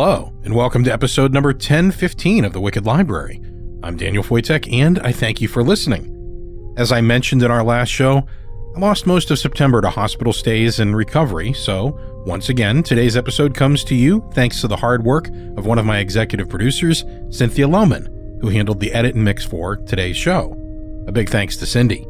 Hello, and welcome to episode number 1015 of the Wicked Library. I'm Daniel Foytik, and I thank you for listening. As I mentioned in our last show, I lost most of September to hospital stays and recovery, so once again, today's episode comes to you thanks to the hard work of one of my executive producers, Cynthia Lohman, who handled the edit and mix for today's show. A big thanks to Cindy.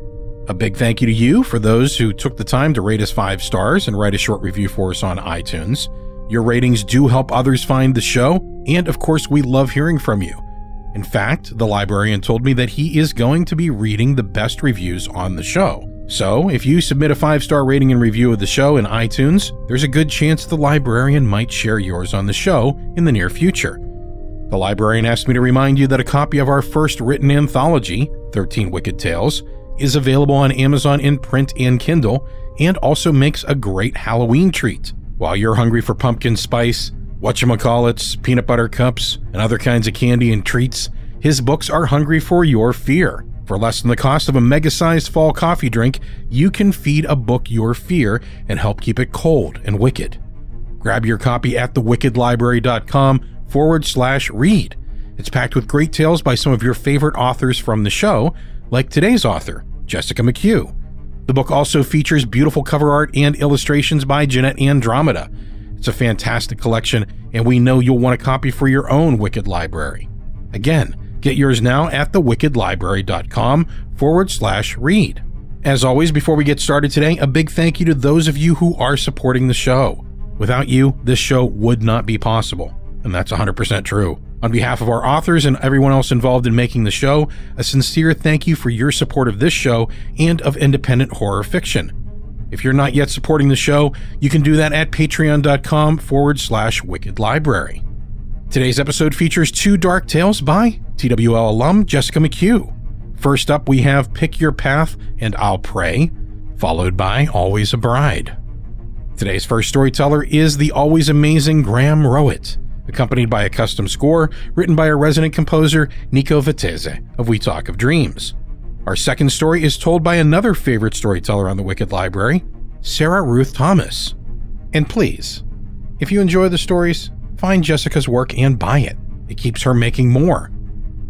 A big thank you to you for those who took the time to rate us five stars and write a short review for us on iTunes. Your ratings do help others find the show, and of course, we love hearing from you. In fact, the librarian told me that he is going to be reading the best reviews on the show. So, if you submit a five star rating and review of the show in iTunes, there's a good chance the librarian might share yours on the show in the near future. The librarian asked me to remind you that a copy of our first written anthology, 13 Wicked Tales, is available on Amazon in print and Kindle, and also makes a great Halloween treat. While you're hungry for pumpkin spice, whatchamacallits, peanut butter cups, and other kinds of candy and treats, his books are hungry for your fear. For less than the cost of a mega sized fall coffee drink, you can feed a book your fear and help keep it cold and wicked. Grab your copy at thewickedlibrary.com forward slash read. It's packed with great tales by some of your favorite authors from the show, like today's author, Jessica McHugh. The book also features beautiful cover art and illustrations by Jeanette Andromeda. It's a fantastic collection, and we know you'll want a copy for your own Wicked Library. Again, get yours now at thewickedlibrary.com forward slash read. As always, before we get started today, a big thank you to those of you who are supporting the show. Without you, this show would not be possible, and that's 100% true. On behalf of our authors and everyone else involved in making the show, a sincere thank you for your support of this show and of independent horror fiction. If you're not yet supporting the show, you can do that at patreon.com forward slash wicked library. Today's episode features two dark tales by TWL alum Jessica McHugh. First up, we have Pick Your Path and I'll Pray, followed by Always a Bride. Today's first storyteller is the always amazing Graham Rowett accompanied by a custom score written by our resident composer Nico Vettese of We Talk of Dreams. Our second story is told by another favorite storyteller on the Wicked Library, Sarah Ruth Thomas. And please, if you enjoy the stories, find Jessica's work and buy it. It keeps her making more.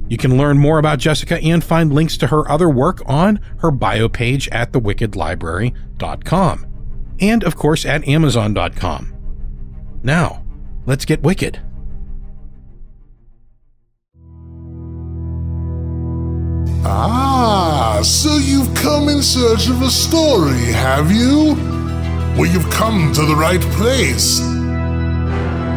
You can learn more about Jessica and find links to her other work on her bio page at thewickedlibrary.com. And of course at amazon.com. Now, let's get wicked. Ah, so you've come in search of a story, have you? Well, you've come to the right place.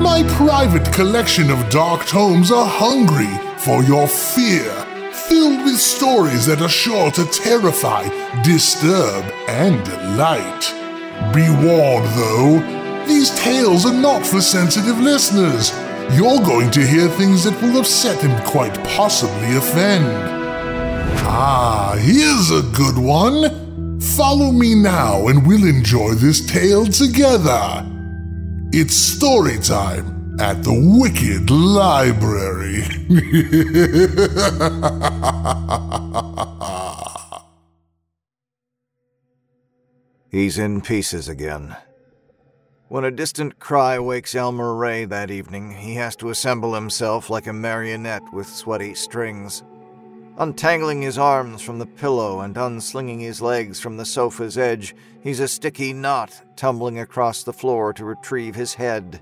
My private collection of dark tomes are hungry for your fear, filled with stories that are sure to terrify, disturb, and delight. Be warned, though, these tales are not for sensitive listeners. You're going to hear things that will upset and quite possibly offend. Ah, here's a good one. Follow me now and we'll enjoy this tale together. It's story time at the Wicked Library. He's in pieces again. When a distant cry wakes Elmer Wray that evening, he has to assemble himself like a marionette with sweaty strings. Untangling his arms from the pillow and unslinging his legs from the sofa's edge, he's a sticky knot tumbling across the floor to retrieve his head.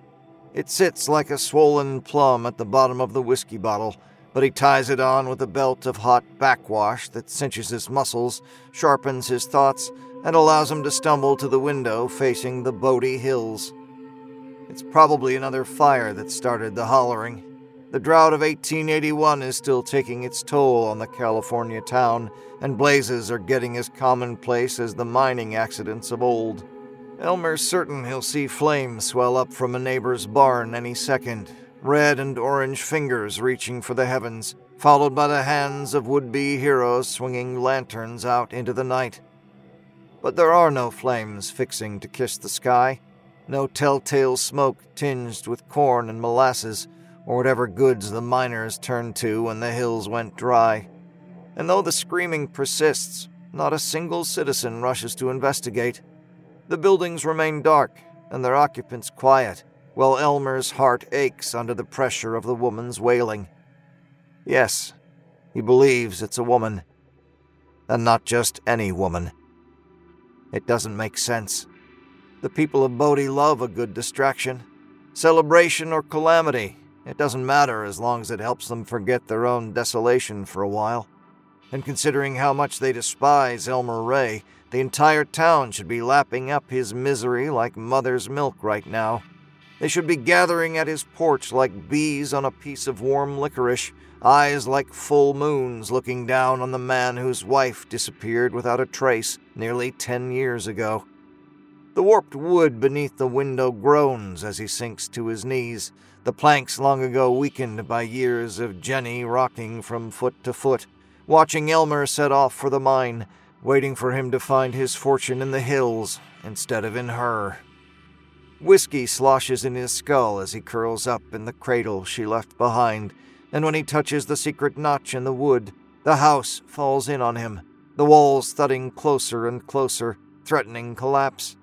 It sits like a swollen plum at the bottom of the whiskey bottle, but he ties it on with a belt of hot backwash that cinches his muscles, sharpens his thoughts, and allows him to stumble to the window facing the Bodie Hills. It's probably another fire that started the hollering. The drought of 1881 is still taking its toll on the California town, and blazes are getting as commonplace as the mining accidents of old. Elmer's certain he'll see flames swell up from a neighbor's barn any second, red and orange fingers reaching for the heavens, followed by the hands of would be heroes swinging lanterns out into the night. But there are no flames fixing to kiss the sky, no telltale smoke tinged with corn and molasses, or whatever goods the miners turned to when the hills went dry. And though the screaming persists, not a single citizen rushes to investigate. The buildings remain dark and their occupants quiet, while Elmer's heart aches under the pressure of the woman's wailing. Yes, he believes it's a woman. And not just any woman. It doesn't make sense. The people of Bodie love a good distraction. Celebration or calamity, it doesn't matter as long as it helps them forget their own desolation for a while. And considering how much they despise Elmer Wray, the entire town should be lapping up his misery like mother's milk right now. They should be gathering at his porch like bees on a piece of warm licorice, eyes like full moons looking down on the man whose wife disappeared without a trace nearly ten years ago. The warped wood beneath the window groans as he sinks to his knees, the planks long ago weakened by years of Jenny rocking from foot to foot, watching Elmer set off for the mine, waiting for him to find his fortune in the hills instead of in her. Whiskey sloshes in his skull as he curls up in the cradle she left behind, and when he touches the secret notch in the wood, the house falls in on him, the walls thudding closer and closer, threatening collapse.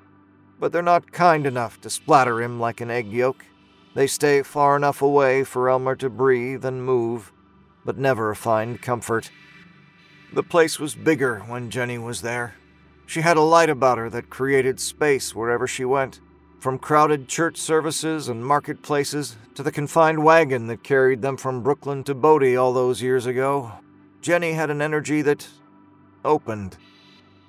But they're not kind enough to splatter him like an egg yolk. They stay far enough away for Elmer to breathe and move, but never find comfort. The place was bigger when Jenny was there. She had a light about her that created space wherever she went. From crowded church services and marketplaces to the confined wagon that carried them from Brooklyn to Bodie all those years ago, Jenny had an energy that opened.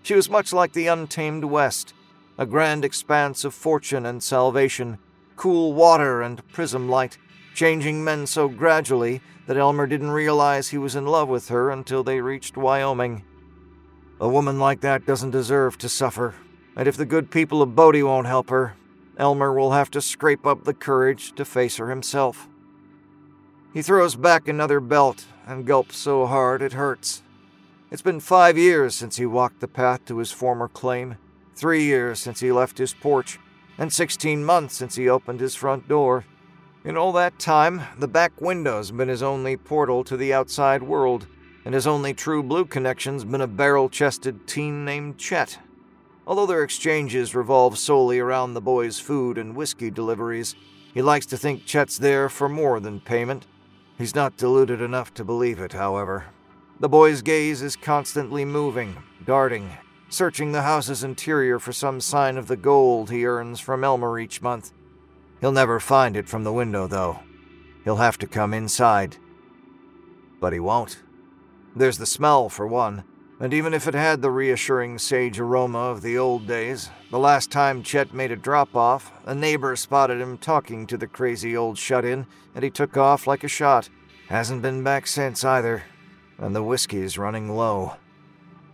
She was much like the untamed West, a grand expanse of fortune and salvation, cool water and prism light, changing men so gradually that Elmer didn't realize he was in love with her until they reached Wyoming. A woman like that doesn't deserve to suffer, and if the good people of Bodie won't help her, Elmer will have to scrape up the courage to face her himself. He throws back another belt and gulps so hard it hurts. It's been five years since he walked the path to his former claim, three years since he left his porch, and 16 months since he opened his front door. In all that time, the back window's been his only portal to the outside world, and his only true blue connection's been a barrel chested teen named Chet. Although their exchanges revolve solely around the boy's food and whiskey deliveries, he likes to think Chet's there for more than payment. He's not deluded enough to believe it, however. The boy's gaze is constantly moving, darting, searching the house's interior for some sign of the gold he earns from Elmer each month. He'll never find it from the window, though. He'll have to come inside. But he won't. There's the smell, for one. And even if it had the reassuring sage aroma of the old days, the last time Chet made a drop off, a neighbor spotted him talking to the crazy old shut in, and he took off like a shot. Hasn't been back since either, and the whiskey's running low.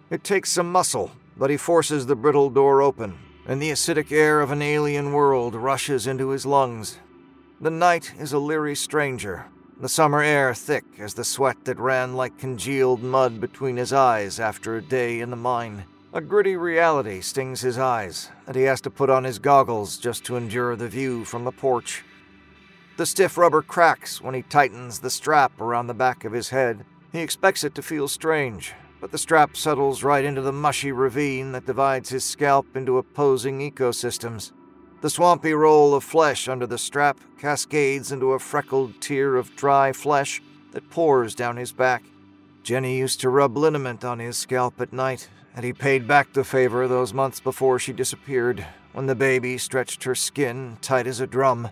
It takes some muscle, but he forces the brittle door open, and the acidic air of an alien world rushes into his lungs. The night is a leery stranger, the summer air thick as the sweat that ran like congealed mud between his eyes after a day in the mine. A gritty reality stings his eyes, and he has to put on his goggles just to endure the view from the porch. The stiff rubber cracks when he tightens the strap around the back of his head. He expects it to feel strange, but the strap settles right into the mushy ravine that divides his scalp into opposing ecosystems. The swampy roll of flesh under the strap cascades into a freckled tear of dry flesh that pours down his back. Jenny used to rub liniment on his scalp at night, and he paid back the favor those months before she disappeared, when the baby stretched her skin tight as a drum.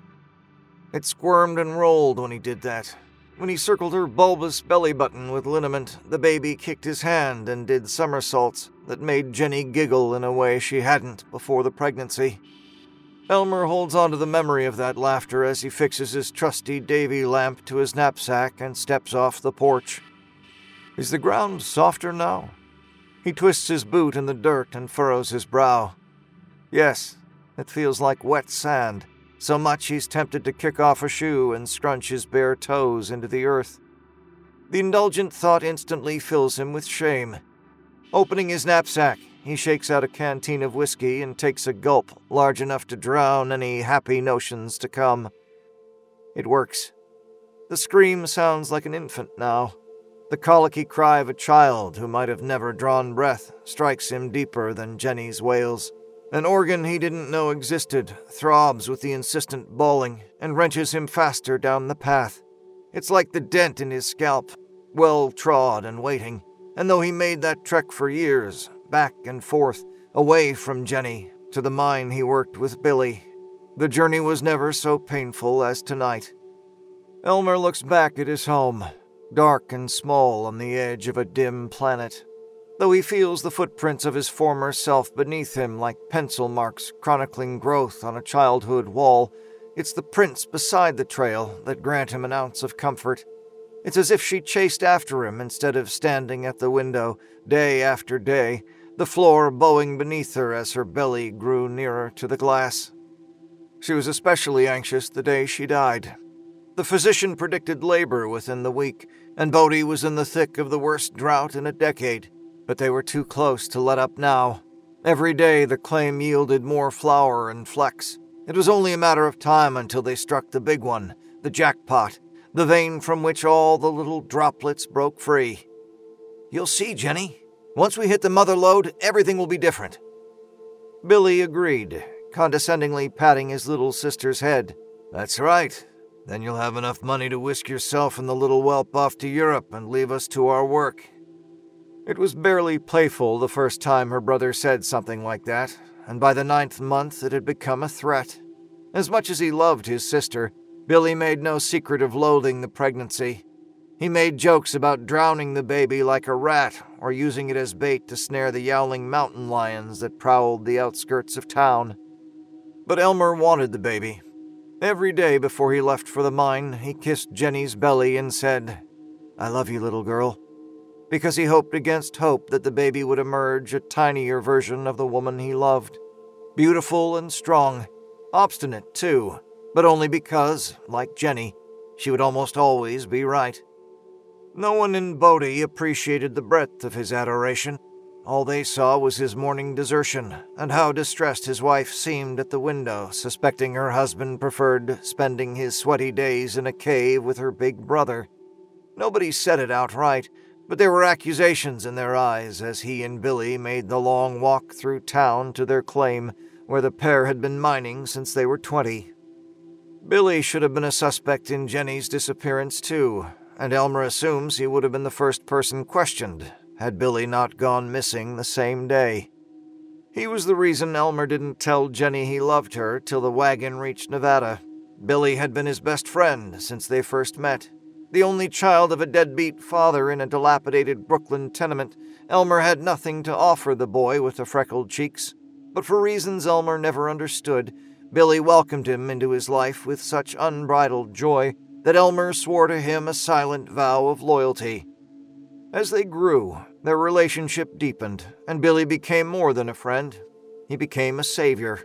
It squirmed and rolled when he did that. When he circled her bulbous belly button with liniment, the baby kicked his hand and did somersaults that made Jenny giggle in a way she hadn't before the pregnancy. Elmer holds on to the memory of that laughter as he fixes his trusty Davy lamp to his knapsack and steps off the porch. Is the ground softer now? He twists his boot in the dirt and furrows his brow. Yes, It feels like wet sand, so much he's tempted to kick off a shoe and scrunch his bare toes into the earth. The indulgent thought instantly fills him with shame. Opening his knapsack, he shakes out a canteen of whiskey and takes a gulp large enough to drown any happy notions to come. It works. The scream sounds like an infant now. The colicky cry of a child who might have never drawn breath strikes him deeper than Jenny's wails. An organ he didn't know existed throbs with the insistent bawling and wrenches him faster down the path. It's like the dent in his scalp, well trod and waiting. And though he made that trek for years, back and forth, away from Jenny, to the mine he worked with Billy, the journey was never so painful as tonight. Elmer looks back at his home, dark and small on the edge of a dim planet. Though he feels the footprints of his former self beneath him like pencil marks chronicling growth on a childhood wall, it's the prints beside the trail that grant him an ounce of comfort. It's as if she chased after him instead of standing at the window, day after day, the floor bowing beneath her as her belly grew nearer to the glass. She was especially anxious the day she died. The physician predicted labor within the week, and Bodie was in the thick of the worst drought in a decade, but they were too close to let up now. Every day the claim yielded more flour and flecks. It was only a matter of time until they struck the big one, the jackpot, the vein from which all the little droplets broke free. You'll see, Jenny. Once we hit the mother lode, everything will be different. Billy agreed, condescendingly patting his little sister's head. That's right. Then you'll have enough money to whisk yourself and the little whelp off to Europe and leave us to our work. It was barely playful the first time her brother said something like that, and by the ninth month it had become a threat. As much as he loved his sister, Billy made no secret of loathing the pregnancy. He made jokes about drowning the baby like a rat or using it as bait to snare the yowling mountain lions that prowled the outskirts of town. But Elmer wanted the baby. Every day before he left for the mine, he kissed Jenny's belly and said, I love you, little girl, because he hoped against hope that the baby would emerge a tinier version of the woman he loved. Beautiful and strong, obstinate too but only because, like Jenny, she would almost always be right. No one in Bodie appreciated the breadth of his adoration. All they saw was his morning desertion, and how distressed his wife seemed at the window, suspecting her husband preferred spending his sweaty days in a cave with her big brother. Nobody said it outright, but there were accusations in their eyes as he and Billy made the long walk through town to their claim, where the pair had been mining since they were twenty. Billy should have been a suspect in Jenny's disappearance, too, and Elmer assumes he would have been the first person questioned had Billy not gone missing the same day. He was the reason Elmer didn't tell Jenny he loved her till the wagon reached Nevada. Billy had been his best friend since they first met. The only child of a deadbeat father in a dilapidated Brooklyn tenement, Elmer had nothing to offer the boy with the freckled cheeks. But for reasons Elmer never understood, Billy welcomed him into his life with such unbridled joy that Elmer swore to him a silent vow of loyalty. As they grew, their relationship deepened, and Billy became more than a friend. He became a savior.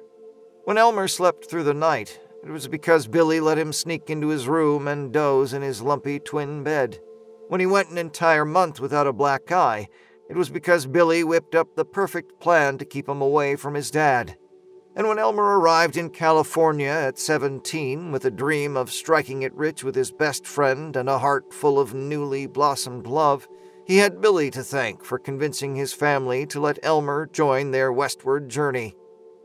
When Elmer slept through the night, it was because Billy let him sneak into his room and doze in his lumpy twin bed. When he went an entire month without a black eye, it was because Billy whipped up the perfect plan to keep him away from his dad. And when Elmer arrived in California at 17 with a dream of striking it rich with his best friend and a heart full of newly blossomed love, he had Billy to thank for convincing his family to let Elmer join their westward journey.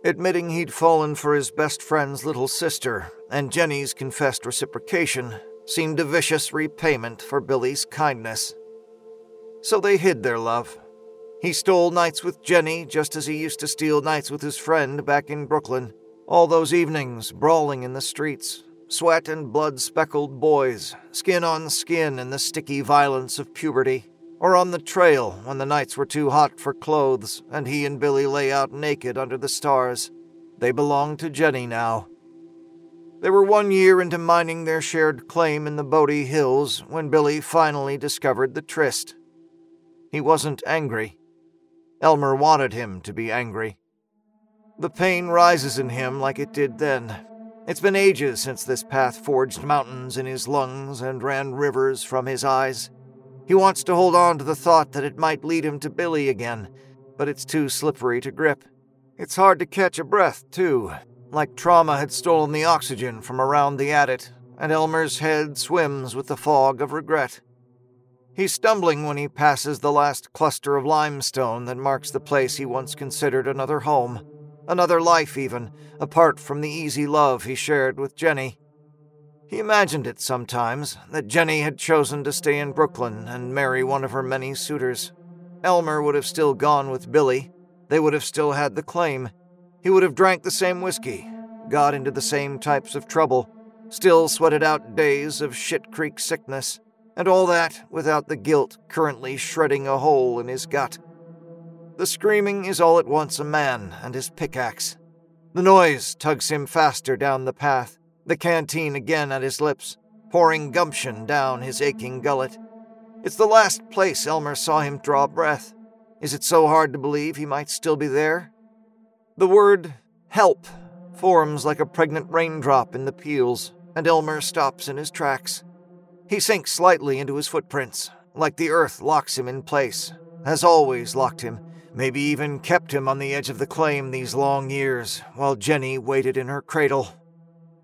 Admitting he'd fallen for his best friend's little sister, and Jenny's confessed reciprocation, seemed a vicious repayment for Billy's kindness. So they hid their love he stole nights with Jenny just as he used to steal nights with his friend back in Brooklyn. All those evenings, brawling in the streets, sweat and blood speckled boys, skin on skin in the sticky violence of puberty. Or on the trail when the nights were too hot for clothes and he and Billy lay out naked under the stars. They belonged to Jenny now. They were one year into mining their shared claim in the Bodie Hills when Billy finally discovered the tryst. He wasn't angry. Elmer wanted him to be angry. The pain rises in him like it did then. It's been ages since this path forged mountains in his lungs and ran rivers from his eyes. He wants to hold on to the thought that it might lead him to Billy again, but it's too slippery to grip. It's hard to catch a breath, too, like trauma had stolen the oxygen from around the adit, and Elmer's head swims with the fog of regret. He's stumbling when he passes the last cluster of limestone that marks the place he once considered another home, another life even, apart from the easy love he shared with Jenny. He imagined it sometimes that Jenny had chosen to stay in Brooklyn and marry one of her many suitors. Elmer would have still gone with Billy. They would have still had the claim. He would have drank the same whiskey, got into the same types of trouble, still sweated out days of Shit Creek sickness, and all that without the guilt currently shredding a hole in his gut. The screaming is all at once a man and his pickaxe. The noise tugs him faster down the path, the canteen again at his lips, pouring gumption down his aching gullet. It's the last place Elmer saw him draw breath. Is it so hard to believe he might still be there? The word help forms like a pregnant raindrop in the peels, and Elmer stops in his tracks. He sinks slightly into his footprints, like the earth locks him in place, has always locked him, maybe even kept him on the edge of the claim these long years, while Jenny waited in her cradle.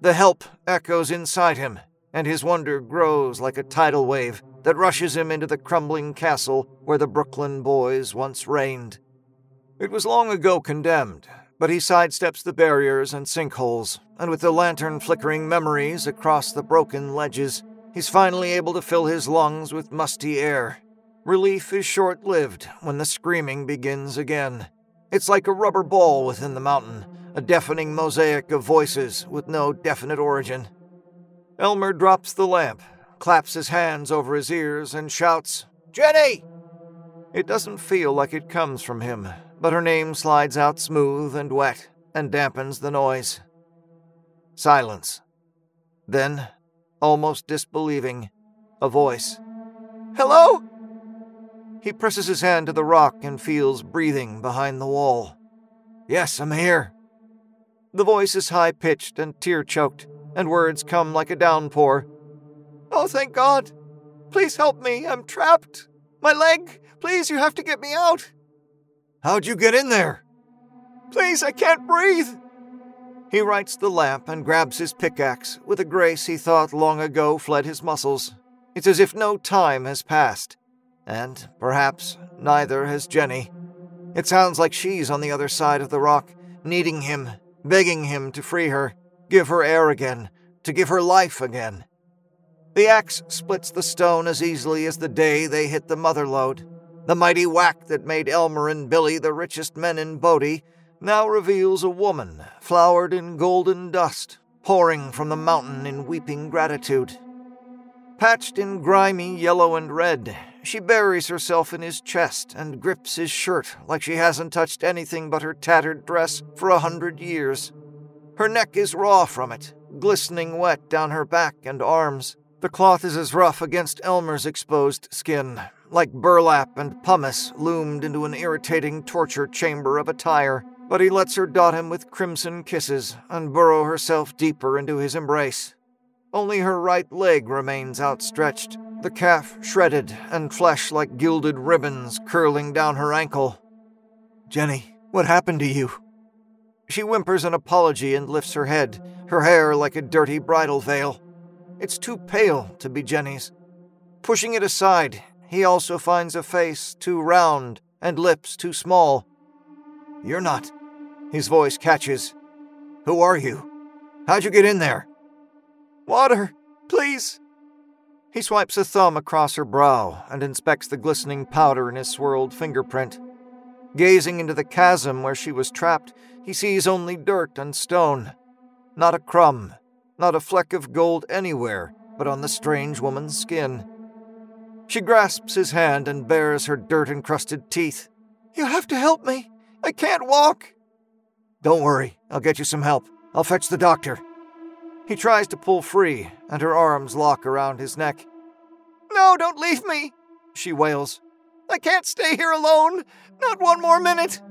The help echoes inside him, and his wonder grows like a tidal wave that rushes him into the crumbling castle where the Brooklyn boys once reigned. It was long ago condemned, but he sidesteps the barriers and sinkholes, and with the lantern flickering memories across the broken ledges, He's finally able to fill his lungs with musty air. Relief is short lived when the screaming begins again. It's like a rubber ball within the mountain, a deafening mosaic of voices with no definite origin. Elmer drops the lamp, claps his hands over his ears, and shouts, Jenny! It doesn't feel like it comes from him, but her name slides out smooth and wet and dampens the noise. Silence. Then almost disbelieving, a voice. Hello? He presses his hand to the rock and feels breathing behind the wall. Yes, I'm here. The voice is high pitched and tear choked, and words come like a downpour. Oh, thank God! Please help me, I'm trapped! My leg! Please, you have to get me out! How'd you get in there? Please, I can't breathe! He rights the lamp and grabs his pickaxe with a grace he thought long ago fled his muscles. It's as if no time has passed. And perhaps neither has Jenny. It sounds like she's on the other side of the rock, needing him, begging him to free her, give her air again, to give her life again. The axe splits the stone as easily as the day they hit the mother lode. The mighty whack that made Elmer and Billy the richest men in Bodie now reveals a woman flowered in golden dust, pouring from the mountain in weeping gratitude. Patched in grimy yellow and red, she buries herself in his chest and grips his shirt like she hasn't touched anything but her tattered dress for a hundred years. Her neck is raw from it, glistening wet down her back and arms. The cloth is as rough against Elmer's exposed skin, like burlap and pumice loomed into an irritating torture chamber of attire but he lets her dot him with crimson kisses and burrow herself deeper into his embrace. Only her right leg remains outstretched, the calf shredded and flesh like gilded ribbons curling down her ankle. Jenny, what happened to you? She whimpers an apology and lifts her head, her hair like a dirty bridal veil. It's too pale to be Jenny's. Pushing it aside, he also finds a face too round and lips too small. You're not. His voice catches. Who are you? How'd you get in there? Water, please. He swipes a thumb across her brow and inspects the glistening powder in his swirled fingerprint. Gazing into the chasm where she was trapped, he sees only dirt and stone. Not a crumb, not a fleck of gold anywhere but on the strange woman's skin. She grasps his hand and bares her dirt encrusted teeth. You have to help me. I can't walk. Don't worry, I'll get you some help. I'll fetch the doctor. He tries to pull free, and her arms lock around his neck. No, don't leave me, she wails. I can't stay here alone. Not one more minute.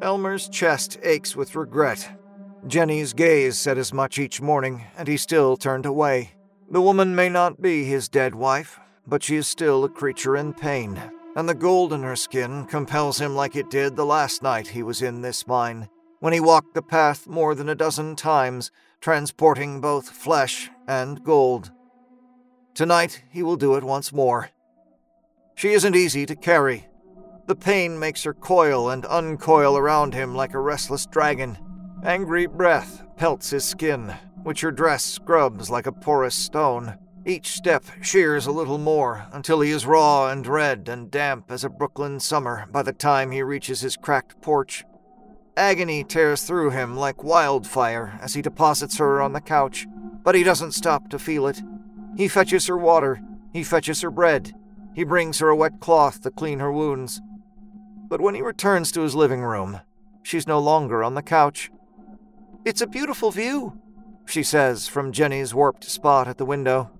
Elmer's chest aches with regret. Jenny's gaze said as much each morning, and he still turned away. The woman may not be his dead wife, but she is still a creature in pain, and the gold in her skin compels him like it did the last night he was in this mine, when he walked the path more than a dozen times, transporting both flesh and gold. Tonight he will do it once more. She isn't easy to carry. The pain makes her coil and uncoil around him like a restless dragon. Angry breath pelts his skin, which her dress scrubs like a porous stone. Each step shears a little more until he is raw and red and damp as a Brooklyn summer by the time he reaches his cracked porch. Agony tears through him like wildfire as he deposits her on the couch, but he doesn't stop to feel it. He fetches her water, he fetches her bread, he brings her a wet cloth to clean her wounds. But when he returns to his living room, she's no longer on the couch. It's a beautiful view, she says from Jenny's warped spot at the window.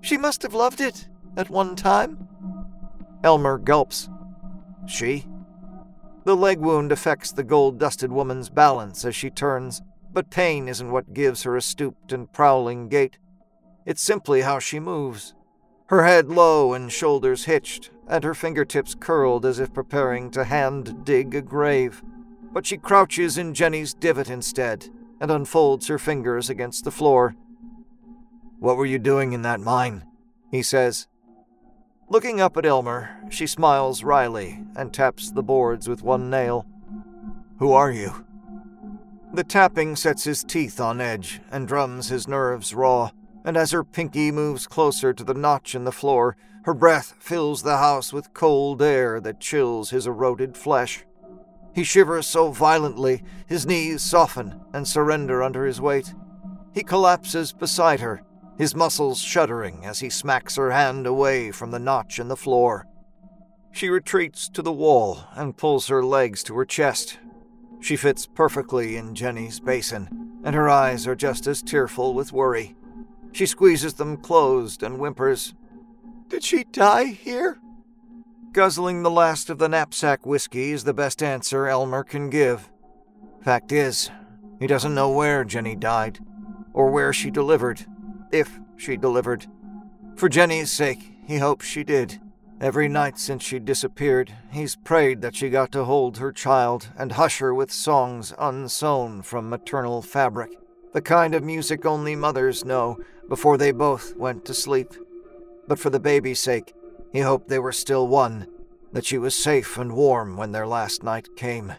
She must have loved it at one time. Elmer gulps. She? The leg wound affects the gold dusted woman's balance as she turns, but pain isn't what gives her a stooped and prowling gait. It's simply how she moves. Her head low and shoulders hitched, and her fingertips curled as if preparing to hand dig a grave. But she crouches in Jenny's divot instead and unfolds her fingers against the floor. What were you doing in that mine? he says. Looking up at Elmer, she smiles wryly and taps the boards with one nail. Who are you? The tapping sets his teeth on edge and drums his nerves raw and as her pinky moves closer to the notch in the floor, her breath fills the house with cold air that chills his eroded flesh. He shivers so violently, his knees soften and surrender under his weight. He collapses beside her, his muscles shuddering as he smacks her hand away from the notch in the floor. She retreats to the wall and pulls her legs to her chest. She fits perfectly in Jenny's basin, and her eyes are just as tearful with worry. She squeezes them closed and whimpers, Did she die here? Guzzling the last of the knapsack whiskey is the best answer Elmer can give. Fact is, he doesn't know where Jenny died, or where she delivered, if she delivered. For Jenny's sake, he hopes she did. Every night since she disappeared, he's prayed that she got to hold her child and hush her with songs unsewn from maternal fabric, the kind of music only mothers know before they both went to sleep. But for the baby's sake, he hoped they were still one, that she was safe and warm when their last night came.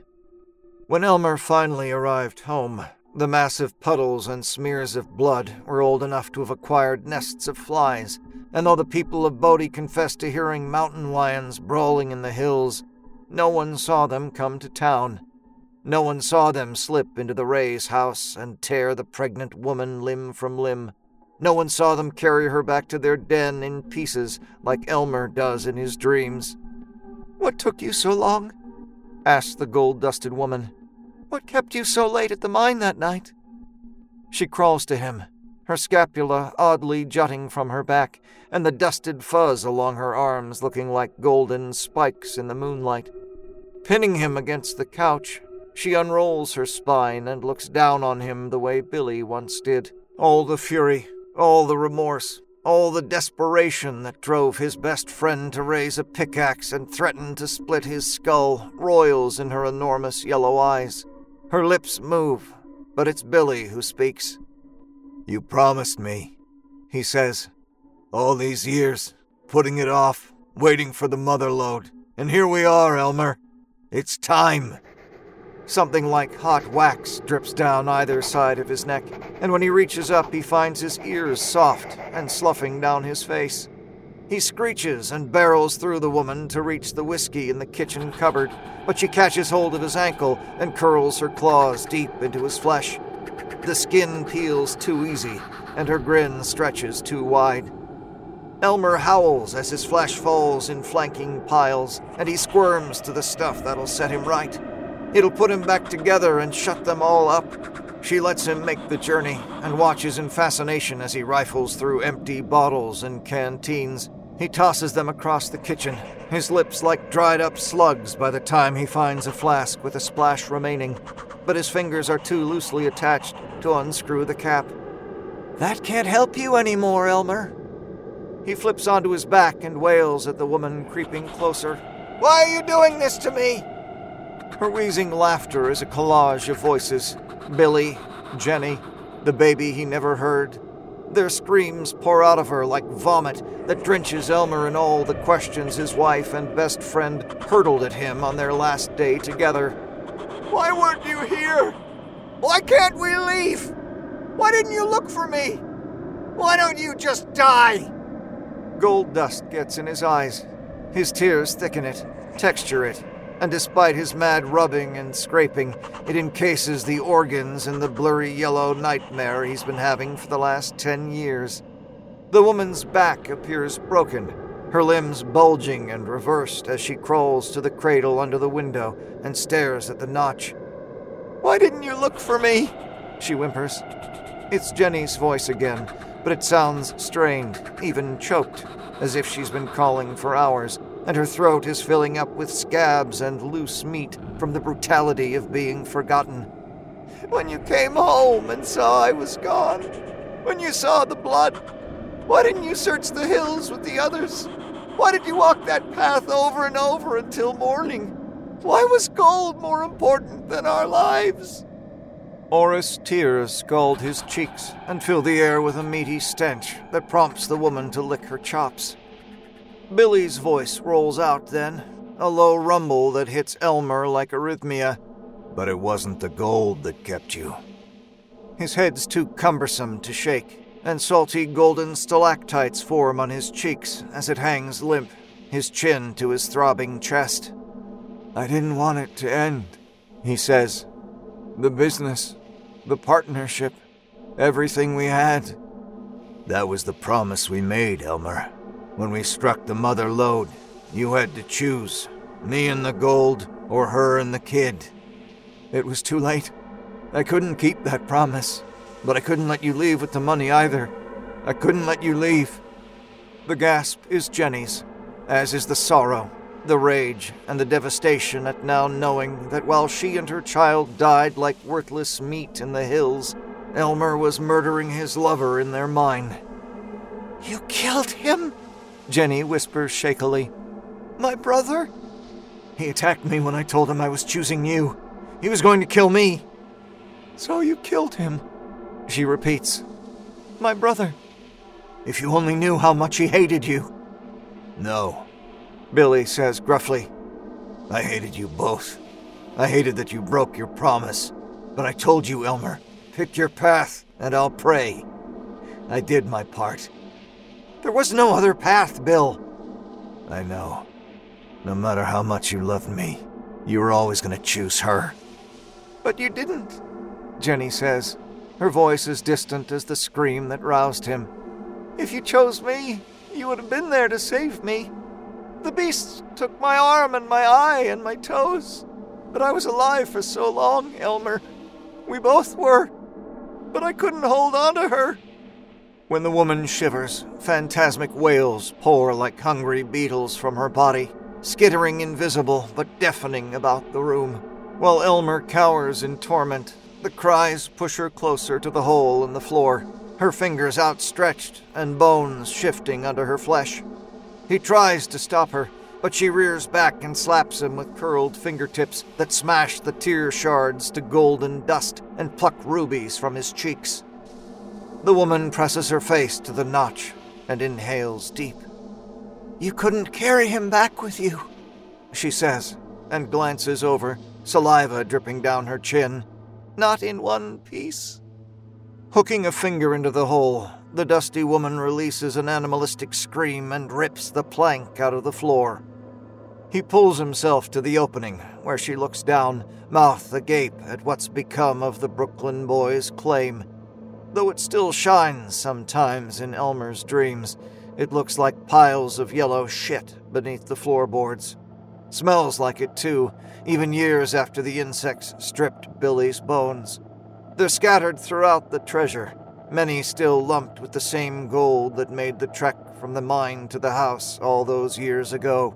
When Elmer finally arrived home, the massive puddles and smears of blood were old enough to have acquired nests of flies, and though the people of Bodie confessed to hearing mountain lions brawling in the hills, no one saw them come to town. No one saw them slip into the Wray's house and tear the pregnant woman limb from limb. No one saw them carry her back to their den in pieces like Elmer does in his dreams. What took you so long? asked the gold dusted woman. What kept you so late at the mine that night? She crawls to him, her scapula oddly jutting from her back, and the dusted fuzz along her arms looking like golden spikes in the moonlight. Pinning him against the couch, she unrolls her spine and looks down on him the way Billy once did. All the fury, all the remorse, all the desperation that drove his best friend to raise a pickaxe and threaten to split his skull roils in her enormous yellow eyes. Her lips move, but it's Billy who speaks. You promised me, he says. All these years, putting it off, waiting for the mother lode. And here we are, Elmer. It's time. Something like hot wax drips down either side of his neck, and when he reaches up, he finds his ears soft and sloughing down his face. He screeches and barrels through the woman to reach the whiskey in the kitchen cupboard, but she catches hold of his ankle and curls her claws deep into his flesh. The skin peels too easy, and her grin stretches too wide. Elmer howls as his flesh falls in flanking piles, and he squirms to the stuff that'll set him right. It'll put him back together and shut them all up. She lets him make the journey and watches in fascination as he rifles through empty bottles and canteens. He tosses them across the kitchen, his lips like dried up slugs by the time he finds a flask with a splash remaining, but his fingers are too loosely attached to unscrew the cap. That can't help you anymore, Elmer. He flips onto his back and wails at the woman creeping closer. Why are you doing this to me? Her wheezing laughter is a collage of voices Billy, Jenny, the baby he never heard. Their screams pour out of her like vomit that drenches Elmer in all the questions his wife and best friend hurtled at him on their last day together. Why weren't you here? Why can't we leave? Why didn't you look for me? Why don't you just die? Gold dust gets in his eyes. His tears thicken it, texture it, and despite his mad rubbing and scraping, it encases the organs in the blurry yellow nightmare he's been having for the last ten years. The woman's back appears broken, her limbs bulging and reversed as she crawls to the cradle under the window and stares at the notch. Why didn't you look for me? She whimpers. It's Jenny's voice again, but it sounds strained, even choked, as if she's been calling for hours and her throat is filling up with scabs and loose meat from the brutality of being forgotten. When you came home and saw I was gone, when you saw the blood, why didn't you search the hills with the others? Why did you walk that path over and over until morning? Why was gold more important than our lives? Orris tears scald his cheeks and fill the air with a meaty stench that prompts the woman to lick her chops. Billy's voice rolls out then, a low rumble that hits Elmer like arrhythmia. But it wasn't the gold that kept you. His head's too cumbersome to shake, and salty golden stalactites form on his cheeks as it hangs limp, his chin to his throbbing chest. I didn't want it to end, he says. The business, the partnership, everything we had. That was the promise we made, Elmer. When we struck the mother lode, you had to choose me and the gold, or her and the kid. It was too late. I couldn't keep that promise, but I couldn't let you leave with the money either. I couldn't let you leave. The gasp is Jenny's, as is the sorrow, the rage, and the devastation at now knowing that while she and her child died like worthless meat in the hills, Elmer was murdering his lover in their mine. You killed him? Jenny whispers shakily. My brother? He attacked me when I told him I was choosing you. He was going to kill me. So you killed him, she repeats. My brother. If you only knew how much he hated you. No, Billy says gruffly. I hated you both. I hated that you broke your promise. But I told you, Elmer, pick your path and I'll pray. I did my part. There was no other path, Bill. I know. No matter how much you loved me, you were always going to choose her. But you didn't, Jenny says, her voice as distant as the scream that roused him. If you chose me, you would have been there to save me. The beasts took my arm and my eye and my toes. But I was alive for so long, Elmer. We both were. But I couldn't hold on to her. When the woman shivers, phantasmic wails pour like hungry beetles from her body, skittering invisible but deafening about the room. While Elmer cowers in torment, the cries push her closer to the hole in the floor, her fingers outstretched and bones shifting under her flesh. He tries to stop her, but she rears back and slaps him with curled fingertips that smash the tear shards to golden dust and pluck rubies from his cheeks. The woman presses her face to the notch and inhales deep. You couldn't carry him back with you, she says, and glances over, saliva dripping down her chin. Not in one piece. Hooking a finger into the hole, the dusty woman releases an animalistic scream and rips the plank out of the floor. He pulls himself to the opening, where she looks down, mouth agape at what's become of the Brooklyn boy's claim Though it still shines sometimes in Elmer's dreams, it looks like piles of yellow shit beneath the floorboards. Smells like it too, even years after the insects stripped Billy's bones. They're scattered throughout the treasure, many still lumped with the same gold that made the trek from the mine to the house all those years ago.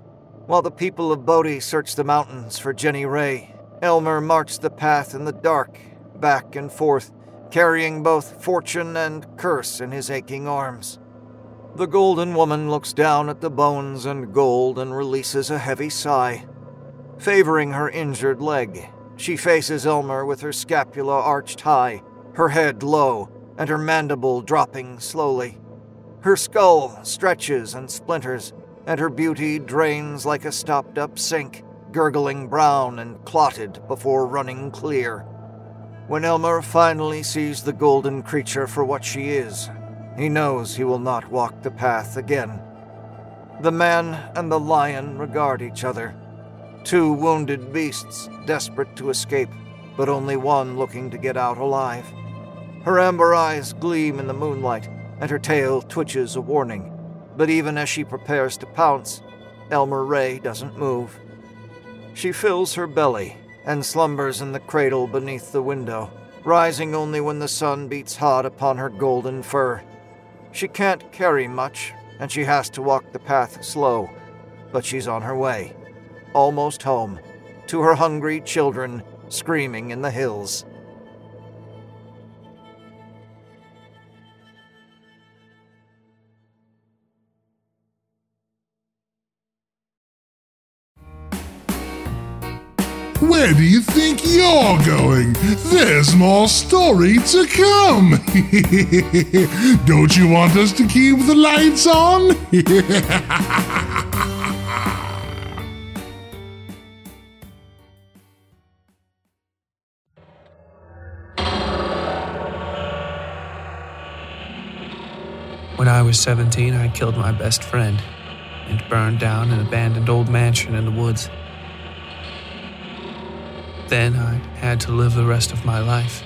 While the people of Bodie searched the mountains for Jenny Wray, Elmer marched the path in the dark, back and forth, carrying both fortune and curse in his aching arms. The golden woman looks down at the bones and gold and releases a heavy sigh. Favoring her injured leg, she faces Elmer with her scapula arched high, her head low, and her mandible dropping slowly. Her skull stretches and splinters, and her beauty drains like a stopped up sink, gurgling brown and clotted before running clear. When Elmer finally sees the golden creature for what she is, he knows he will not walk the path again. The man and the lion regard each other. Two wounded beasts, desperate to escape, but only one looking to get out alive. Her amber eyes gleam in the moonlight, and her tail twitches a warning. But even as she prepares to pounce, Elmer Wray doesn't move. She fills her belly and slumbers in the cradle beneath the window, rising only when the sun beats hot upon her golden fur. She can't carry much, and she has to walk the path slow, but she's on her way, almost home, to her hungry children screaming in the hills. Where do you think you're going? There's more story to come. Don't you want us to keep the lights on? When I was 17, I killed my best friend and burned down an abandoned old mansion in the woods. Then I had to live the rest of my life.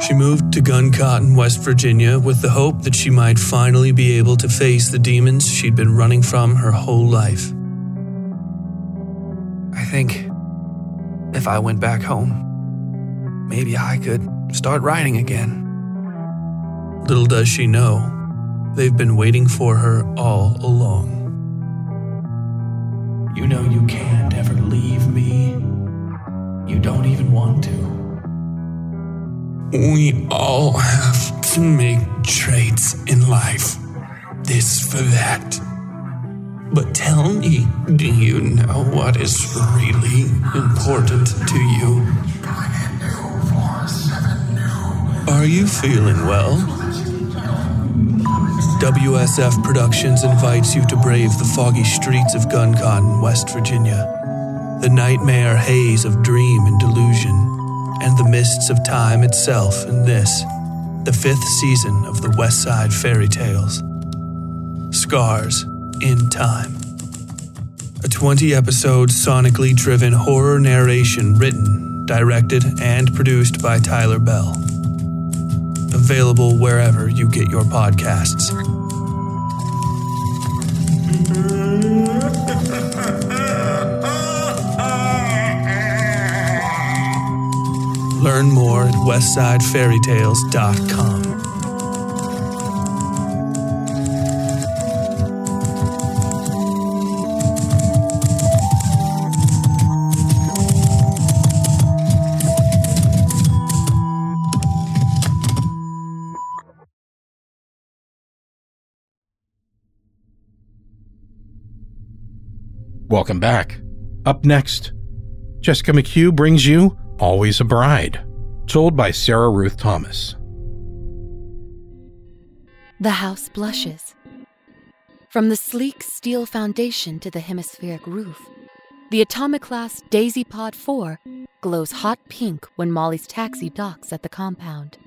She moved to Gun Cotton, West Virginia, with the hope that she might finally be able to face the demons she'd been running from her whole life. If I went back home, maybe I could start writing again. Little does she know, they've been waiting for her all along. You know you can't ever leave me. You don't even want to. We all have to make trades in life. This for that. But tell me, do you know what is really important to you? Are you feeling well? WSF Productions invites you to brave the foggy streets of Gun West Virginia, the nightmare haze of dream and delusion, and the mists of time itself in this, the fifth season of the West Side Fairy Tales. Scars in Time. A 20 episode sonically driven horror narration written, directed, and produced by Tyler Bell. Available wherever you get your podcasts. Learn more at westsidefairytales.com. Welcome back. Up next, Jessica McHugh brings you Always a Bride, told by Sarah Ruth Thomas. The house blushes. From the sleek steel foundation to the hemispheric roof, the atomic class Daisy Pod 4 glows hot pink when Molly's taxi docks at the compound.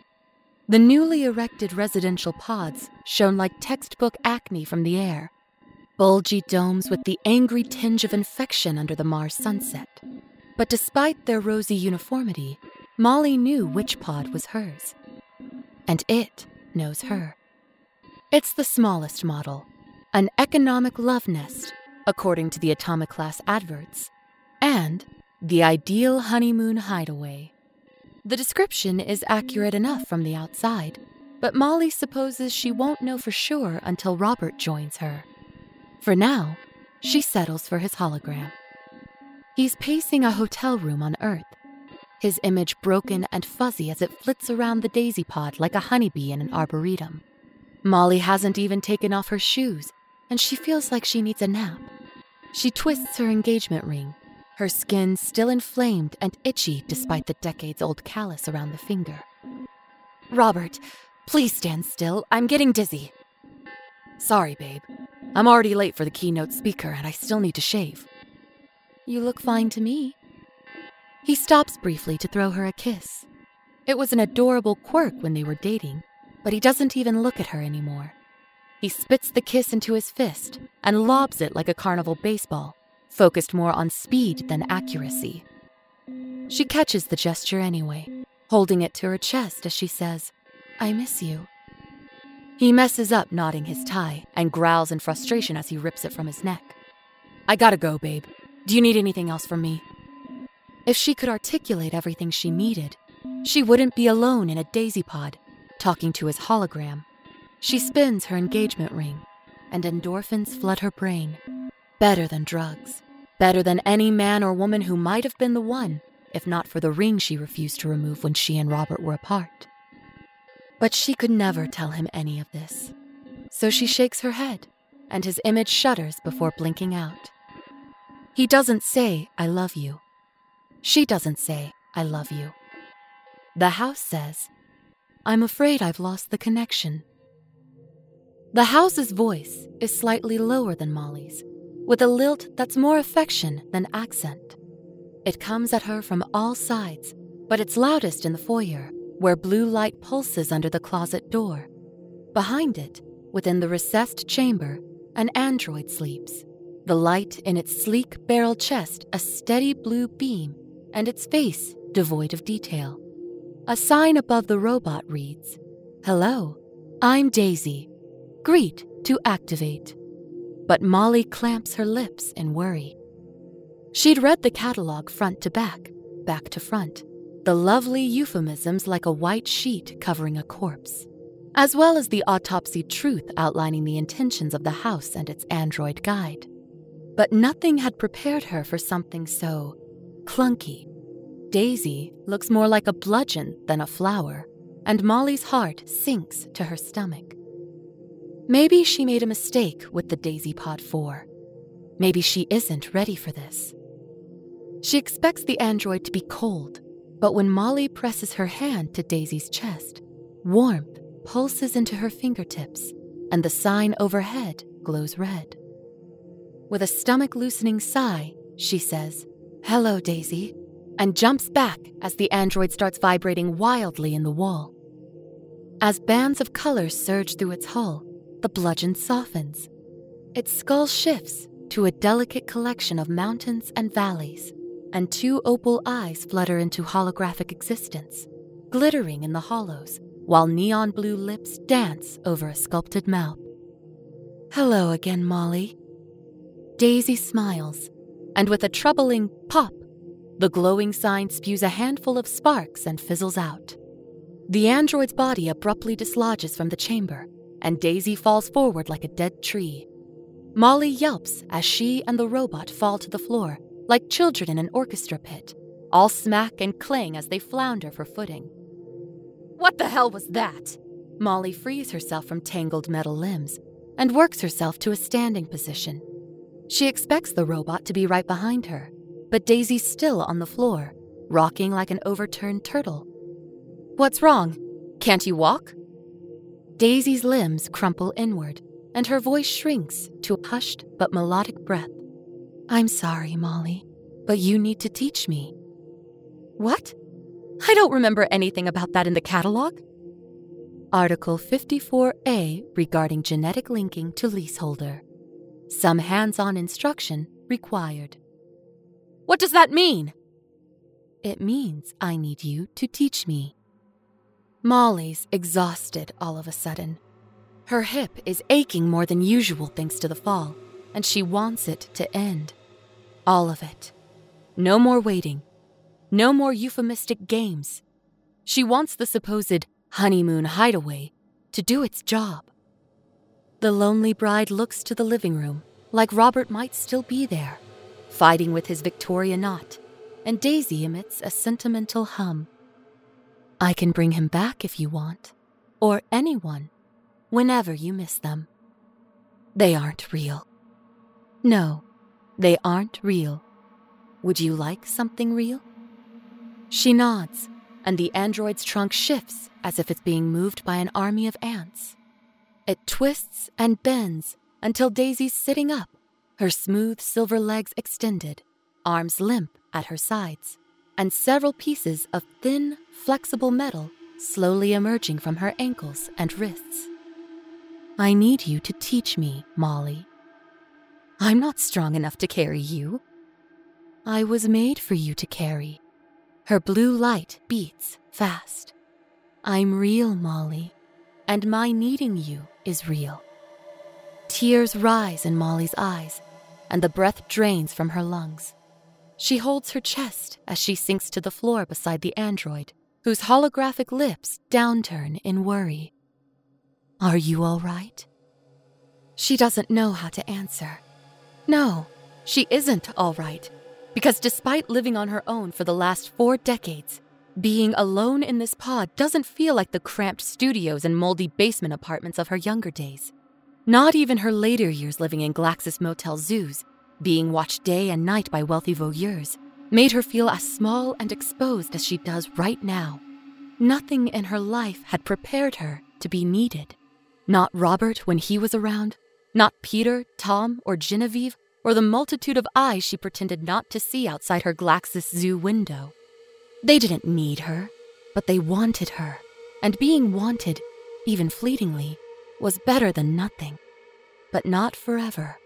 The newly erected residential pods shone like textbook acne from the air, bulgy domes with the angry tinge of infection under the Mars sunset. But despite their rosy uniformity, Molly knew which pod was hers. And it knows her. It's the smallest model, an economic love nest, according to the Atomic Class adverts, and the ideal honeymoon hideaway. The description is accurate enough from the outside, but Molly supposes she won't know for sure until Robert joins her. For now, she settles for his hologram. He's pacing a hotel room on Earth, his image broken and fuzzy as it flits around the daisy pod like a honeybee in an arboretum. Molly hasn't even taken off her shoes, and she feels like she needs a nap. She twists her engagement ring, her skin still inflamed and itchy despite the decades old callus around the finger. Robert, please stand still. I'm getting dizzy. Sorry, babe. I'm already late for the keynote speaker and I still need to shave. You look fine to me. He stops briefly to throw her a kiss. It was an adorable quirk when they were dating, but he doesn't even look at her anymore. He spits the kiss into his fist and lobs it like a carnival baseball, focused more on speed than accuracy. She catches the gesture anyway, holding it to her chest as she says, I miss you. He messes up knotting his tie and growls in frustration as he rips it from his neck. I gotta go, babe. Do you need anything else from me? If she could articulate everything she needed, she wouldn't be alone in a daisy pod, talking to his hologram. She spins her engagement ring, and endorphins flood her brain. Better than drugs. Better than any man or woman who might have been the one, if not for the ring she refused to remove when she and Robert were apart. But she could never tell him any of this. So she shakes her head, and his image shudders before blinking out. He doesn't say, I love you. She doesn't say, I love you. The house says, I'm afraid I've lost the connection. The house's voice is slightly lower than Molly's, with a lilt that's more affection than accent. It comes at her from all sides, but it's loudest in the foyer, where blue light pulses under the closet door. Behind it, within the recessed chamber, an android sleeps. The light in its sleek barrel chest a steady blue beam, and its face devoid of detail. A sign above the robot reads Hello, I'm Daisy. Greet to activate. But Molly clamps her lips in worry. She'd read the catalog front to back, back to front, the lovely euphemisms like a white sheet covering a corpse, as well as the autopsy truth outlining the intentions of the house and its android guide. But nothing had prepared her for something so clunky. Daisy looks more like a bludgeon than a flower, and Molly's heart sinks to her stomach. Maybe she made a mistake with the Daisy Pod 4. Maybe she isn't ready for this. She expects the android to be cold, but when Molly presses her hand to Daisy's chest, warmth pulses into her fingertips, and the sign overhead glows red. With a stomach loosening sigh, she says, Hello, Daisy, and jumps back as the android starts vibrating wildly in the wall. As bands of color surge through its hull, the bludgeon softens. Its skull shifts to a delicate collection of mountains and valleys, and two opal eyes flutter into holographic existence, glittering in the hollows, while neon blue lips dance over a sculpted mouth. Hello again, Molly. Daisy smiles, and with a troubling pop, the glowing sign spews a handful of sparks and fizzles out. The android's body abruptly dislodges from the chamber, and Daisy falls forward like a dead tree. Molly yelps as she and the robot fall to the floor, like children in an orchestra pit, all smack and clang as they flounder for footing. What the hell was that? Molly frees herself from tangled metal limbs and works herself to a standing position. She expects the robot to be right behind her, but Daisy's still on the floor, rocking like an overturned turtle. What's wrong? Can't you walk? Daisy's limbs crumple inward, and her voice shrinks to a hushed but melodic breath. I'm sorry, Molly, but you need to teach me. What? I don't remember anything about that in the catalog. Article 54A regarding genetic linking to leaseholder. Some hands on instruction required. What does that mean? It means I need you to teach me. Molly's exhausted all of a sudden. Her hip is aching more than usual thanks to the fall, and she wants it to end. All of it. No more waiting. No more euphemistic games. She wants the supposed honeymoon hideaway to do its job. The lonely bride looks to the living room like Robert might still be there, fighting with his Victoria knot, and Daisy emits a sentimental hum. I can bring him back if you want, or anyone, whenever you miss them. They aren't real. No, they aren't real. Would you like something real? She nods, and the android's trunk shifts as if it's being moved by an army of ants. It twists and bends until Daisy's sitting up, her smooth silver legs extended, arms limp at her sides, and several pieces of thin, flexible metal slowly emerging from her ankles and wrists. I need you to teach me, Molly. I'm not strong enough to carry you. I was made for you to carry. Her blue light beats fast. I'm real, Molly, and my needing you is real. Tears rise in Molly's eyes, and the breath drains from her lungs. She holds her chest as she sinks to the floor beside the android, whose holographic lips downturn in worry. Are you all right? She doesn't know how to answer. No, she isn't all right, because despite living on her own for the last four decades, being alone in this pod doesn't feel like the cramped studios and moldy basement apartments of her younger days. Not even her later years living in Glaxus Motel zoos, being watched day and night by wealthy voyeurs, made her feel as small and exposed as she does right now. Nothing in her life had prepared her to be needed. Not Robert when he was around, not Peter, Tom, or Genevieve, or the multitude of eyes she pretended not to see outside her Glaxus Zoo window. They didn't need her, but they wanted her, and being wanted, even fleetingly, was better than nothing. But not forever.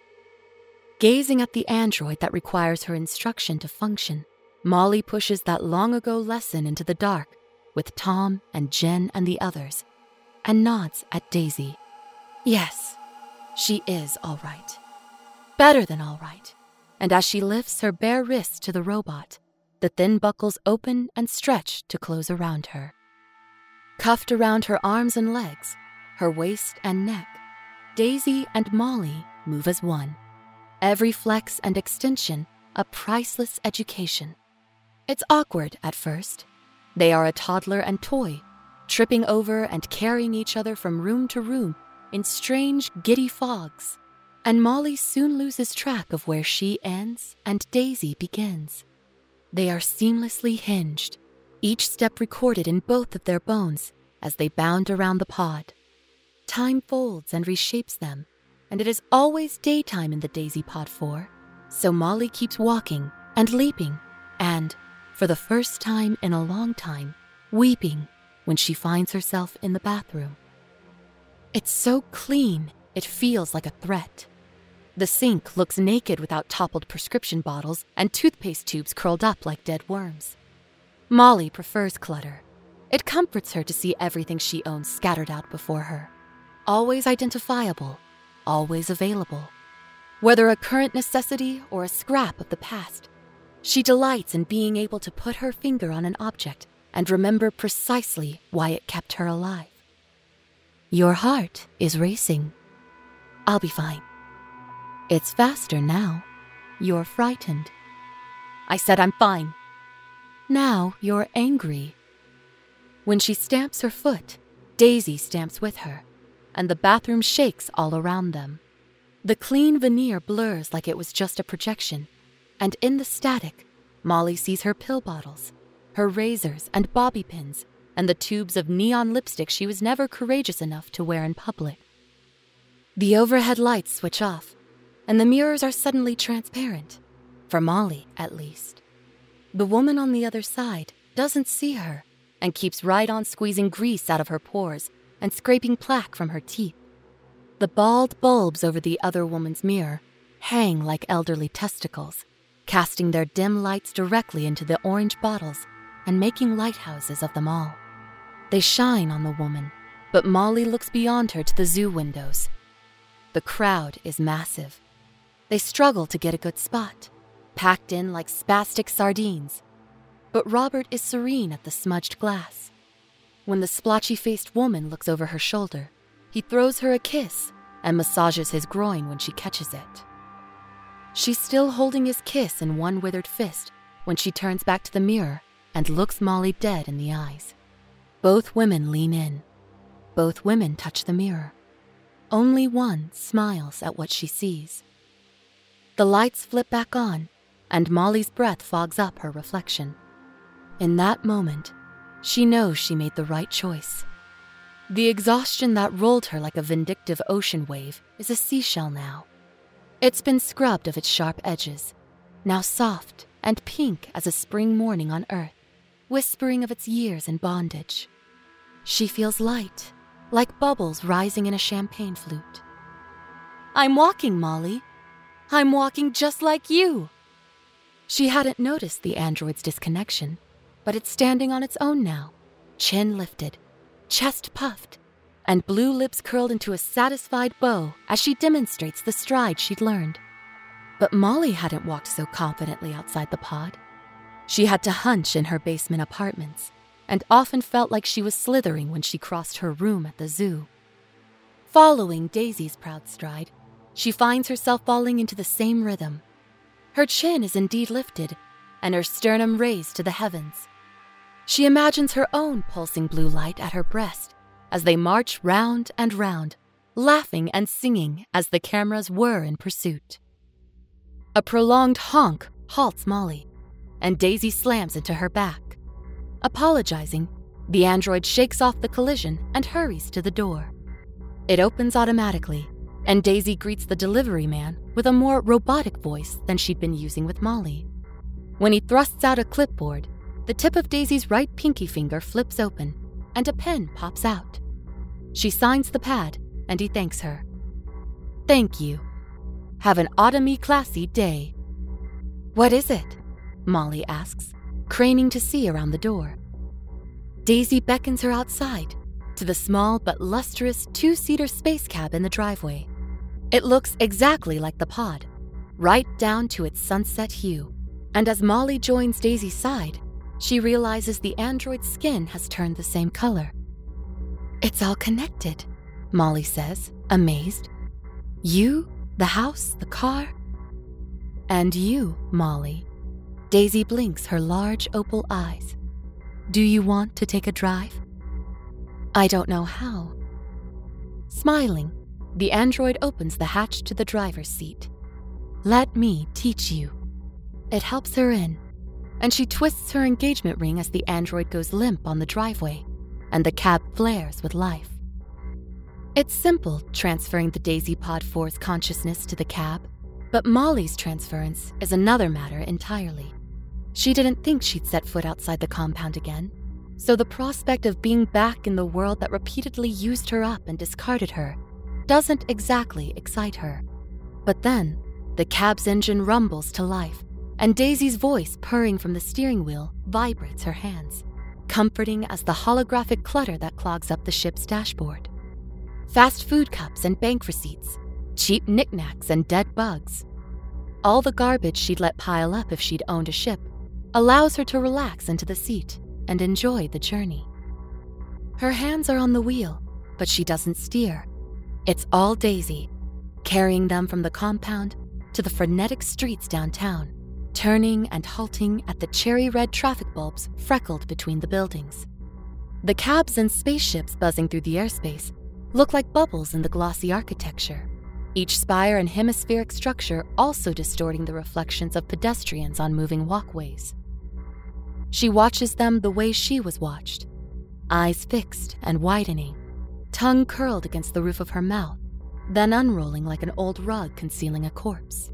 Gazing at the android that requires her instruction to function, Molly pushes that long ago lesson into the dark with Tom and Jen and the others, and nods at Daisy. Yes, she is all right. Better than all right. And as she lifts her bare wrists to the robot, the thin buckles open and stretch to close around her. Cuffed around her arms and legs, her waist and neck, Daisy and Molly move as one. Every flex and extension a priceless education. It's awkward at first. They are a toddler and toy, tripping over and carrying each other from room to room in strange, giddy fogs. And Molly soon loses track of where she ends and Daisy begins. They are seamlessly hinged, each step recorded in both of their bones as they bound around the pod. Time folds and reshapes them, and it is always daytime in the Daisy Pod 4, so Molly keeps walking and leaping and, for the first time in a long time, weeping when she finds herself in the bathroom. It's so clean, it feels like a threat. The sink looks naked without toppled prescription bottles and toothpaste tubes curled up like dead worms. Molly prefers clutter. It comforts her to see everything she owns scattered out before her. Always identifiable, always available. Whether a current necessity or a scrap of the past, she delights in being able to put her finger on an object and remember precisely why it kept her alive. Your heart is racing. I'll be fine. It's faster now. You're frightened. I said I'm fine. Now you're angry. When she stamps her foot, Daisy stamps with her, and the bathroom shakes all around them. The clean veneer blurs like it was just a projection, and in the static, Molly sees her pill bottles, her razors and bobby pins, and the tubes of neon lipstick she was never courageous enough to wear in public. The overhead lights switch off, and the mirrors are suddenly transparent, for Molly, at least. The woman on the other side doesn't see her and keeps right on squeezing grease out of her pores and scraping plaque from her teeth. The bald bulbs over the other woman's mirror hang like elderly testicles, casting their dim lights directly into the orange bottles and making lighthouses of them all. They shine on the woman, but Molly looks beyond her to the zoo windows. The crowd is massive. They struggle to get a good spot, packed in like spastic sardines. But Robert is serene at the smudged glass. When the splotchy faced woman looks over her shoulder, he throws her a kiss and massages his groin when she catches it. She's still holding his kiss in one withered fist when she turns back to the mirror and looks Molly dead in the eyes. Both women lean in. Both women touch the mirror. Only one smiles at what she sees. The lights flip back on, and Molly's breath fogs up her reflection. In that moment, she knows she made the right choice. The exhaustion that rolled her like a vindictive ocean wave is a seashell now. It's been scrubbed of its sharp edges, now soft and pink as a spring morning on earth, whispering of its years in bondage. She feels light, like bubbles rising in a champagne flute. I'm walking, Molly. I'm walking just like you. She hadn't noticed the android's disconnection, but it's standing on its own now, chin lifted, chest puffed, and blue lips curled into a satisfied bow as she demonstrates the stride she'd learned. But Molly hadn't walked so confidently outside the pod. She had to hunch in her basement apartments, and often felt like she was slithering when she crossed her room at the zoo. Following Daisy's proud stride, she finds herself falling into the same rhythm. Her chin is indeed lifted, and her sternum raised to the heavens. She imagines her own pulsing blue light at her breast as they march round and round, laughing and singing as the cameras whir in pursuit. A prolonged honk halts Molly, and Daisy slams into her back. Apologizing, the android shakes off the collision and hurries to the door. It opens automatically, and Daisy greets the delivery man with a more robotic voice than she'd been using with Molly. When he thrusts out a clipboard, the tip of Daisy's right pinky finger flips open and a pen pops out. She signs the pad, and he thanks her. Thank you. Have an Atomic classy day. What is it? Molly asks, craning to see around the door. Daisy beckons her outside to the small but lustrous two seater space cab in the driveway. It looks exactly like the pod, right down to its sunset hue. And as Molly joins Daisy's side, she realizes the android's skin has turned the same color. It's all connected, Molly says, amazed. You, the house, the car. And you, Molly. Daisy blinks her large opal eyes. Do you want to take a drive? I don't know how. Smiling, the android opens the hatch to the driver's seat. Let me teach you. It helps her in and she twists her engagement ring as the android goes limp on the driveway, and the cab flares with life. It's simple transferring the Daisy Pod 4's consciousness to the cab, but Molly's transference is another matter entirely. She didn't think she'd set foot outside the compound again, so the prospect of being back in the world that repeatedly used her up and discarded her doesn't exactly excite her. But then, the cab's engine rumbles to life, and Daisy's voice purring from the steering wheel vibrates her hands, comforting as the holographic clutter that clogs up the ship's dashboard. Fast food cups and bank receipts, cheap knickknacks and dead bugs. All the garbage she'd let pile up if she'd owned a ship allows her to relax into the seat and enjoy the journey. Her hands are on the wheel, but she doesn't steer. It's all Daisy, carrying them from the compound to the frenetic streets downtown turning and halting at the cherry red traffic bulbs freckled between the buildings. The cabs and spaceships buzzing through the airspace look like bubbles in the glossy architecture, each spire and hemispheric structure also distorting the reflections of pedestrians on moving walkways. She watches them the way she was watched eyes fixed and widening, tongue curled against the roof of her mouth, then unrolling like an old rug concealing a corpse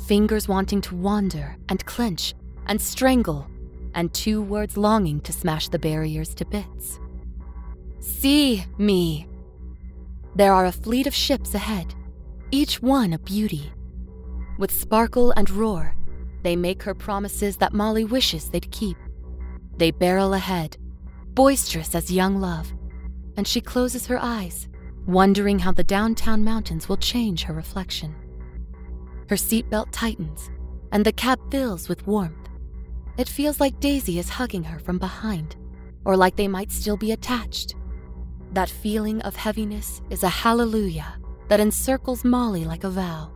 fingers wanting to wander and clench and strangle, and two words longing to smash the barriers to bits. See me! There are a fleet of ships ahead, each one a beauty. With sparkle and roar, they make her promises that Molly wishes they'd keep. They barrel ahead, boisterous as young love, and she closes her eyes, wondering how the downtown mountains will change her reflection. Her seatbelt tightens, and the cab fills with warmth. It feels like Daisy is hugging her from behind, or like they might still be attached. That feeling of heaviness is a hallelujah that encircles Molly like a vow.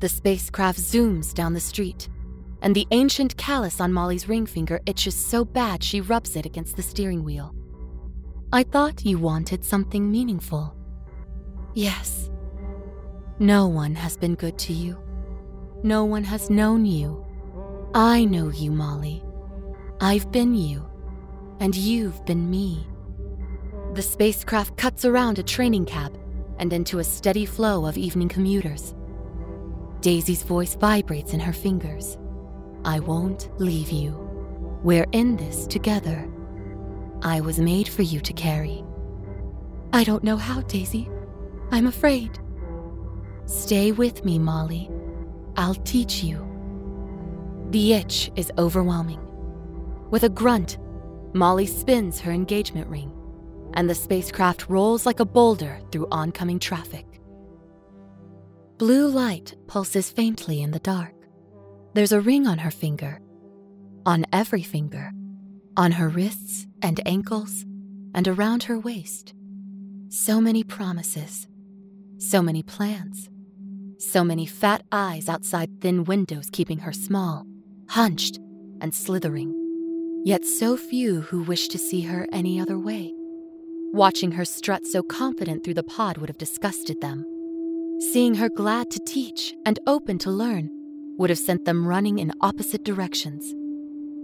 The spacecraft zooms down the street, and the ancient callus on Molly's ring finger itches so bad she rubs it against the steering wheel. I thought you wanted something meaningful. Yes. No one has been good to you. No one has known you. I know you, Molly. I've been you, and you've been me. The spacecraft cuts around a training cab and into a steady flow of evening commuters. Daisy's voice vibrates in her fingers. I won't leave you. We're in this together. I was made for you to carry. I don't know how, Daisy. I'm afraid. Stay with me, Molly. I'll teach you. The itch is overwhelming. With a grunt, Molly spins her engagement ring, and the spacecraft rolls like a boulder through oncoming traffic. Blue light pulses faintly in the dark. There's a ring on her finger, on every finger, on her wrists and ankles, and around her waist. So many promises, so many plans, so many fat eyes outside thin windows keeping her small, hunched, and slithering. Yet so few who wish to see her any other way. Watching her strut so confident through the pod would have disgusted them. Seeing her glad to teach and open to learn would have sent them running in opposite directions.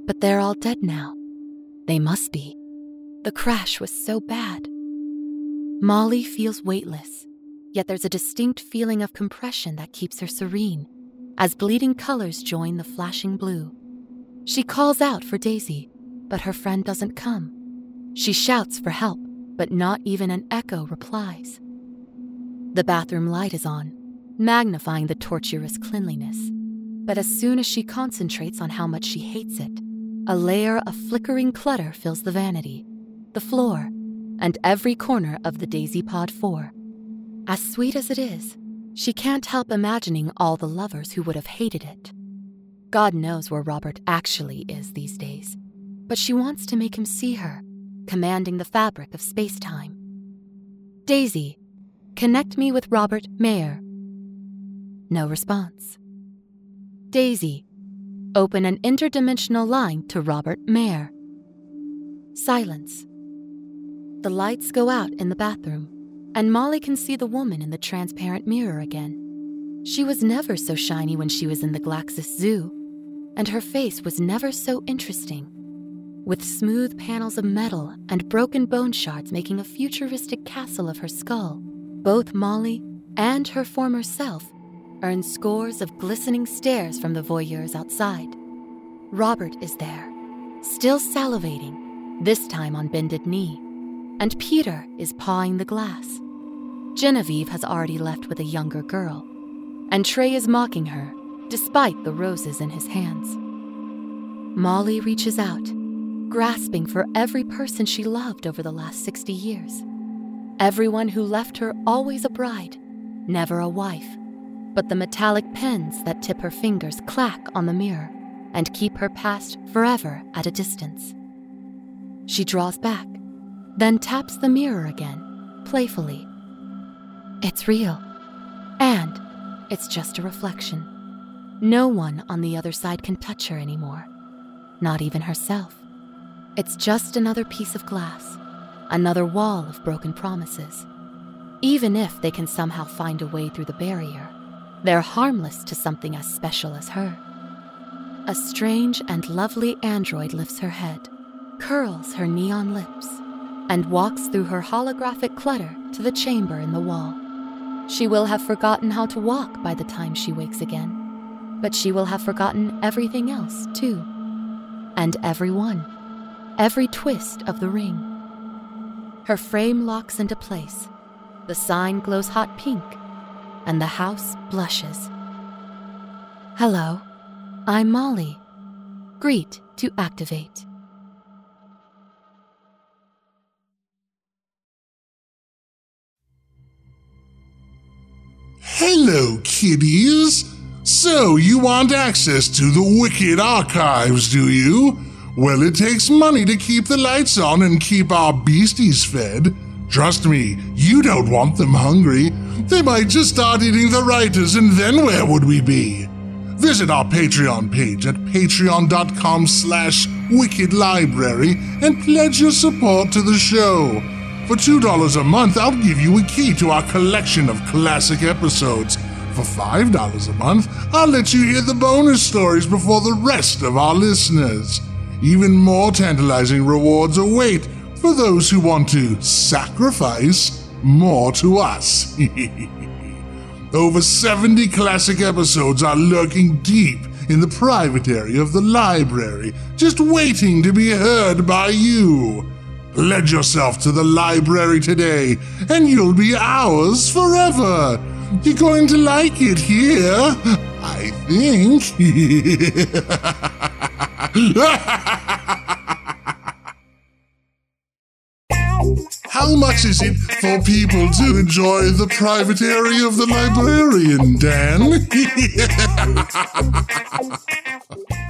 But they're all dead now. They must be. The crash was so bad. Molly feels weightless, yet there's a distinct feeling of compression that keeps her serene as bleeding colors join the flashing blue. She calls out for Daisy, but her friend doesn't come. She shouts for help, but not even an echo replies. The bathroom light is on, magnifying the tortuous cleanliness. But as soon as she concentrates on how much she hates it, a layer of flickering clutter fills the vanity, the floor, and every corner of the Daisy Pod 4. As sweet as it is, she can't help imagining all the lovers who would have hated it. God knows where Robert actually is these days, but she wants to make him see her, commanding the fabric of space time. Daisy, connect me with Robert Mayer. No response. Daisy, open an interdimensional line to Robert Mayer. Silence. The lights go out in the bathroom, and Molly can see the woman in the transparent mirror again. She was never so shiny when she was in the Glaxus Zoo, and her face was never so interesting. With smooth panels of metal and broken bone shards making a futuristic castle of her skull, both Molly and her former self earned scores of glistening stares from the voyeurs outside. Robert is there, still salivating, this time on bended knee, and Peter is pawing the glass. Genevieve has already left with a younger girl, and Trey is mocking her, despite the roses in his hands. Molly reaches out, grasping for every person she loved over the last 60 years. Everyone who left her always a bride, never a wife but the metallic pens that tip her fingers clack on the mirror and keep her past forever at a distance. She draws back, then taps the mirror again, playfully. It's real, and it's just a reflection. No one on the other side can touch her anymore, not even herself. It's just another piece of glass, another wall of broken promises. Even if they can somehow find a way through the barrier, they're harmless to something as special as her. A strange and lovely android lifts her head, curls her neon lips, and walks through her holographic clutter to the chamber in the wall. She will have forgotten how to walk by the time she wakes again, but she will have forgotten everything else, too. And everyone, every twist of the ring. Her frame locks into place. The sign glows hot pink and the house blushes. Hello, I'm Molly. Greet to activate. Hello, kiddies! So, you want access to the Wicked Archives, do you? Well, it takes money to keep the lights on and keep our beasties fed. Trust me, you don't want them hungry. They might just start eating the writers, and then where would we be? Visit our Patreon page at patreon.com slash wickedlibrary and pledge your support to the show. For $2 a month, I'll give you a key to our collection of classic episodes. For $5 a month, I'll let you hear the bonus stories before the rest of our listeners. Even more tantalizing rewards await for those who want to sacrifice more to us. Over 70 classic episodes are lurking deep in the private area of the library, just waiting to be heard by you. Pledge yourself to the library today, and you'll be ours forever. You're going to like it here, I think. How much is it for people to enjoy the private area of the librarian, Dan?